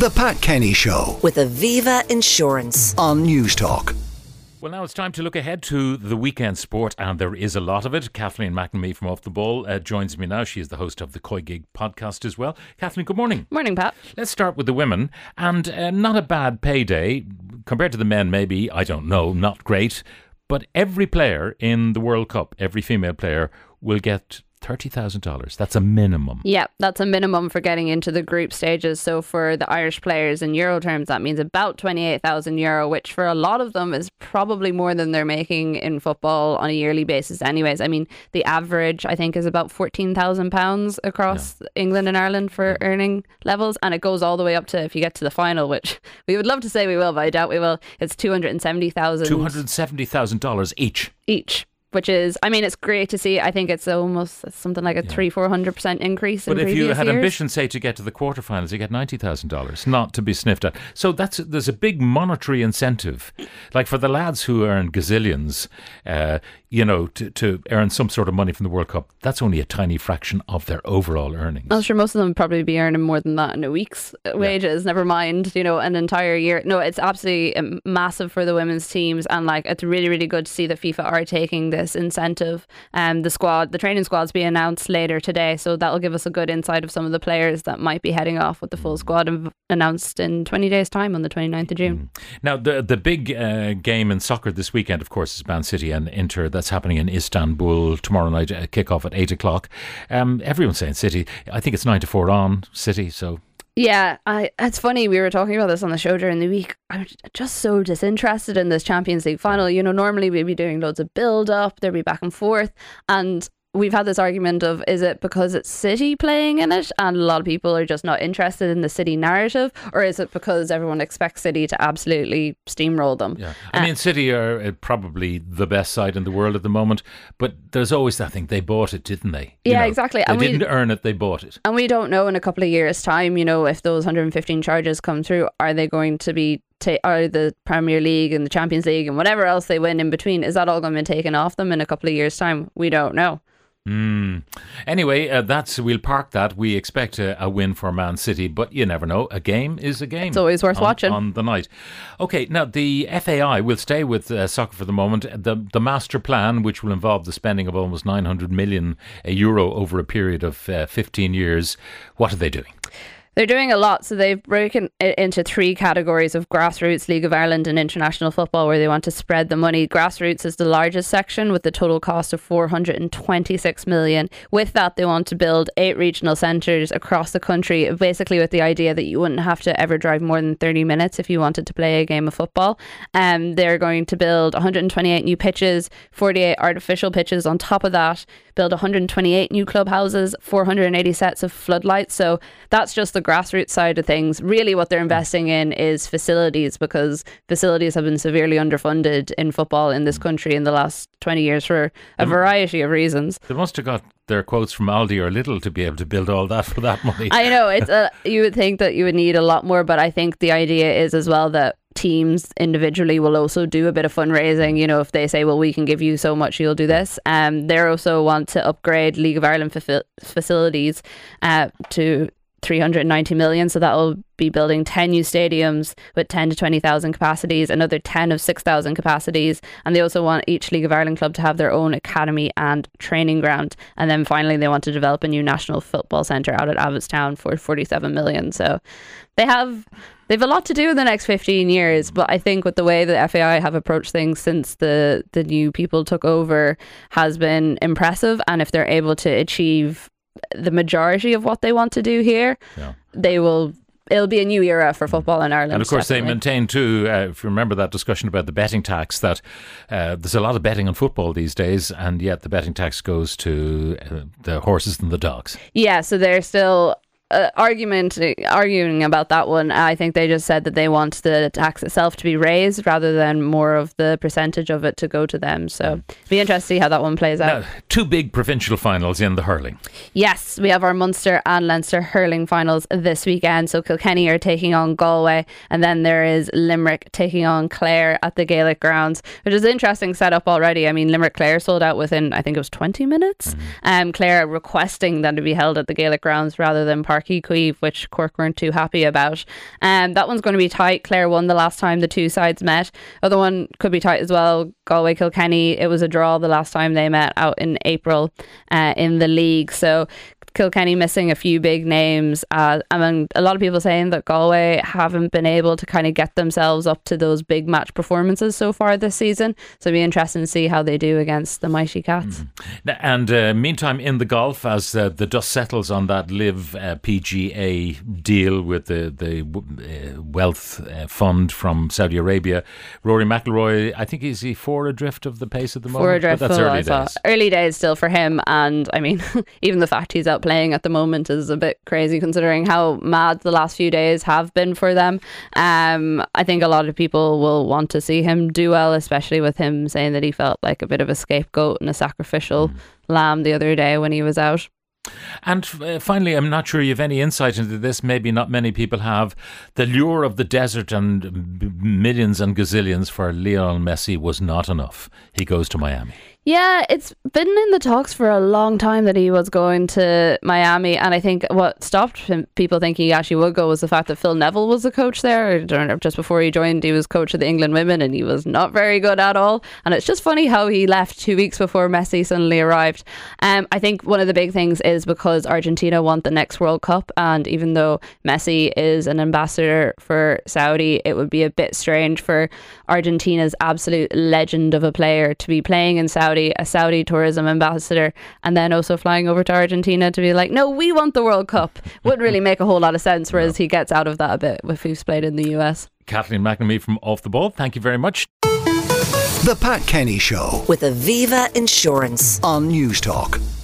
The Pat Kenny Show with Aviva Insurance. on Newstalk. Well, now it's time to look ahead to the weekend sport, and there is a lot of it. Kathleen McNamee from Off the Ball uh, joins me now. She is the host of the COYGIG podcast as well. Kathleen, good morning. Morning, Pat. Let's start with the women, and uh, not a bad payday compared to the men. Maybe I don't know, not great, but every player in the World Cup, every female player, will get thirty thousand dollars. That's a minimum. Yeah, that's a minimum for getting into the group stages. So for the Irish players in euro terms, that means about 28,000 euro, which for a lot of them is probably more than they're making in football on a yearly basis, anyways. I mean, the average, I think, is about 14,000 pounds across England and Ireland for earning levels. And it goes all the way up to, if you get to the final, which we would love to say we will, but I doubt we will, it's 270,000 Two hundred seventy thousand dollars each. each. Which is, I mean, it's great to see. I think it's almost something like a three, four hundred percent increase. But in if you had years. ambition, say, to get to the quarterfinals, you get ninety thousand dollars, not to be sniffed at. So that's there's a big monetary incentive, like for the lads who earn gazillions, uh, you know, to, to earn some sort of money from the World Cup. That's only a tiny fraction of their overall earnings. I'm sure most of them would probably be earning more than that in a week's wages. Never mind, you know, an entire year. No, it's absolutely um, massive for the women's teams, and like it's really, really good to see that FIFA are taking this incentive. Um, the squad, the training squad's be announced later today, so that'll give us a good insight of some of the players that might be heading off with the full squad and announced in 20 days' time on the 29th of June. Now, the the big uh, game in soccer this weekend, of course, is Man City and Inter. That's happening in Istanbul tomorrow night. Uh, kick off at eight o'clock. Um, everyone's saying City. I think it's nine to four on City. So Yeah, I, it's funny. We were talking about this on the show during the week. I'm just so disinterested in this Champions League final. You know, normally we'd be doing loads of build up, there'd be back and forth. And we've had this argument of is it because it's City playing in it and a lot of people are just not interested in the City narrative, or is it because everyone expects City to absolutely steamroll them? Yeah, I mean, City are uh, probably the best side in the world at the moment, but there's always that thing. They bought it, didn't they? You Yeah, exactly. They And we- didn't earn it; they bought it. And we don't know in a couple of years' time, you know, if those 115 charges come through, are they going to be, ta- are the Premier League and the Champions League and whatever else they win in between, is that all going to be taken off them in a couple of years' time? We don't know. Mm. Anyway, uh, that's we'll park that. We expect a, a win for Man City, but you never know. A game is a game. It's always worth on- watching. on the night. Okay, now the FAI will stay with uh, soccer for the moment. The the master plan, which will involve the spending of almost 900 million euro over a period of uh, 15 years. What are they doing? They're doing a lot. So they've broken it into three categories of grassroots, League of Ireland, and international football, where they want to spread the money. Grassroots is the largest section with the total cost of 426 million. With that, they want to build eight regional centres across the country, basically with the idea that you wouldn't have to ever drive more than 30 minutes if you wanted to play a game of football. Um, they're going to build 128 new pitches, 48 artificial pitches on top of that, build 128 new clubhouses, 480 sets of floodlights. So that's just the grassroots side of things. Really, what they're investing in is facilities because facilities have been severely underfunded in football in this country in the last 20 years for a variety of reasons. They must have got their quotes from Aldi or Lidl to be able to build all that for that money. I know it's a, you would think that you would need a lot more, but I think the idea is as well that teams individually will also do a bit of fundraising. You know, if they say, "Well, we can give you so much, you'll do this." Um, they also want to upgrade League of Ireland fa- facilities uh, to 390 million. So that will be building 10 new stadiums with 10 to 20,000 capacities, another 10 of 6,000 capacities. And they also want each League of Ireland club to have their own academy and training ground. And then finally, they want to develop a new national football centre out at Abbottstown for 47 million. So they have. They've a lot to do in the next 15 years, but I think with the way the FAI have approached things since the, the new people took over has been impressive. And if they're able to achieve the majority of what they want to do here, Yeah. they will. It'll be a new era for football in Ireland. And of course, they maintain too. Uh, if you remember that discussion about the betting tax, that uh, there's a lot of betting on football these days, and yet the betting tax goes to uh, the horses and the dogs. Yeah, so they're still uh, argument arguing about that one. I think they just said that they want the tax itself to be raised rather than more of the percentage of it to go to them. So be interested to see how that one plays out. Now, two big provincial finals in the hurling. Yes, we have our Munster and Leinster hurling finals this weekend. So Kilkenny are taking on Galway, and then there is Limerick taking on Clare at the Gaelic grounds, which is an interesting setup already. I mean, Limerick Clare sold out within I think it was twenty minutes. Um, Clare requesting that it be held at the Gaelic grounds rather than Páirc Uí Chaoimh, which Cork weren't too happy about. Um, that one's going to be tight. Clare won the last time the two sides met. Other one could be tight as well. Galway Kilkenny. It was a draw the last time they met out in April uh, in the league. So Kilkenny missing a few big names. Uh, I mean, a lot of people saying that Galway haven't been able to kind of get themselves up to those big match performances so far this season. So it'll be interesting to see how they do against the Mighty Cats. Mm. And uh, meantime, in the golf, as uh, the dust settles on that LIV uh, PGA deal with the the uh, wealth uh, fund from Saudi Arabia, Rory McIlroy, I think is he four adrift of the pace at the moment. Four adrift, but that's early days. Early days still for him, and I mean, even the fact he's out playing at the moment is a bit crazy considering how mad the last few days have been for them. Um, I think a lot of people will want to see him do well, especially with him saying that he felt like a bit of a scapegoat and a sacrificial mm. lamb the other day when he was out. And uh, finally, I'm not sure you have any insight into this. Maybe not many people have. The lure of the desert and millions and gazillions for Lionel Messi was not enough. He goes to Miami. Yeah, it's been in the talks for a long time that he was going to Miami, and I think what stopped him, people thinking he actually would go was the fact that Phil Neville was the coach there. I don't know, just before he joined, he was coach of the England women, and he was not very good at all. And it's just funny how he left two weeks before Messi suddenly arrived. Um, I think one of the big things is because Argentina want the next World Cup, and even though Messi is an ambassador for Saudi, it would be a bit strange for Argentina's absolute legend of a player to be playing in Saudi Saudi, a Saudi tourism ambassador, and then also flying over to Argentina to be like, no, we want the World Cup. Wouldn't really make a whole lot of sense, whereas he gets out of that a bit if he's played in the US. Kathleen McNamee from Off the Ball, thank you very much. The Pat Kenny Show with Aviva Insurance on Newstalk.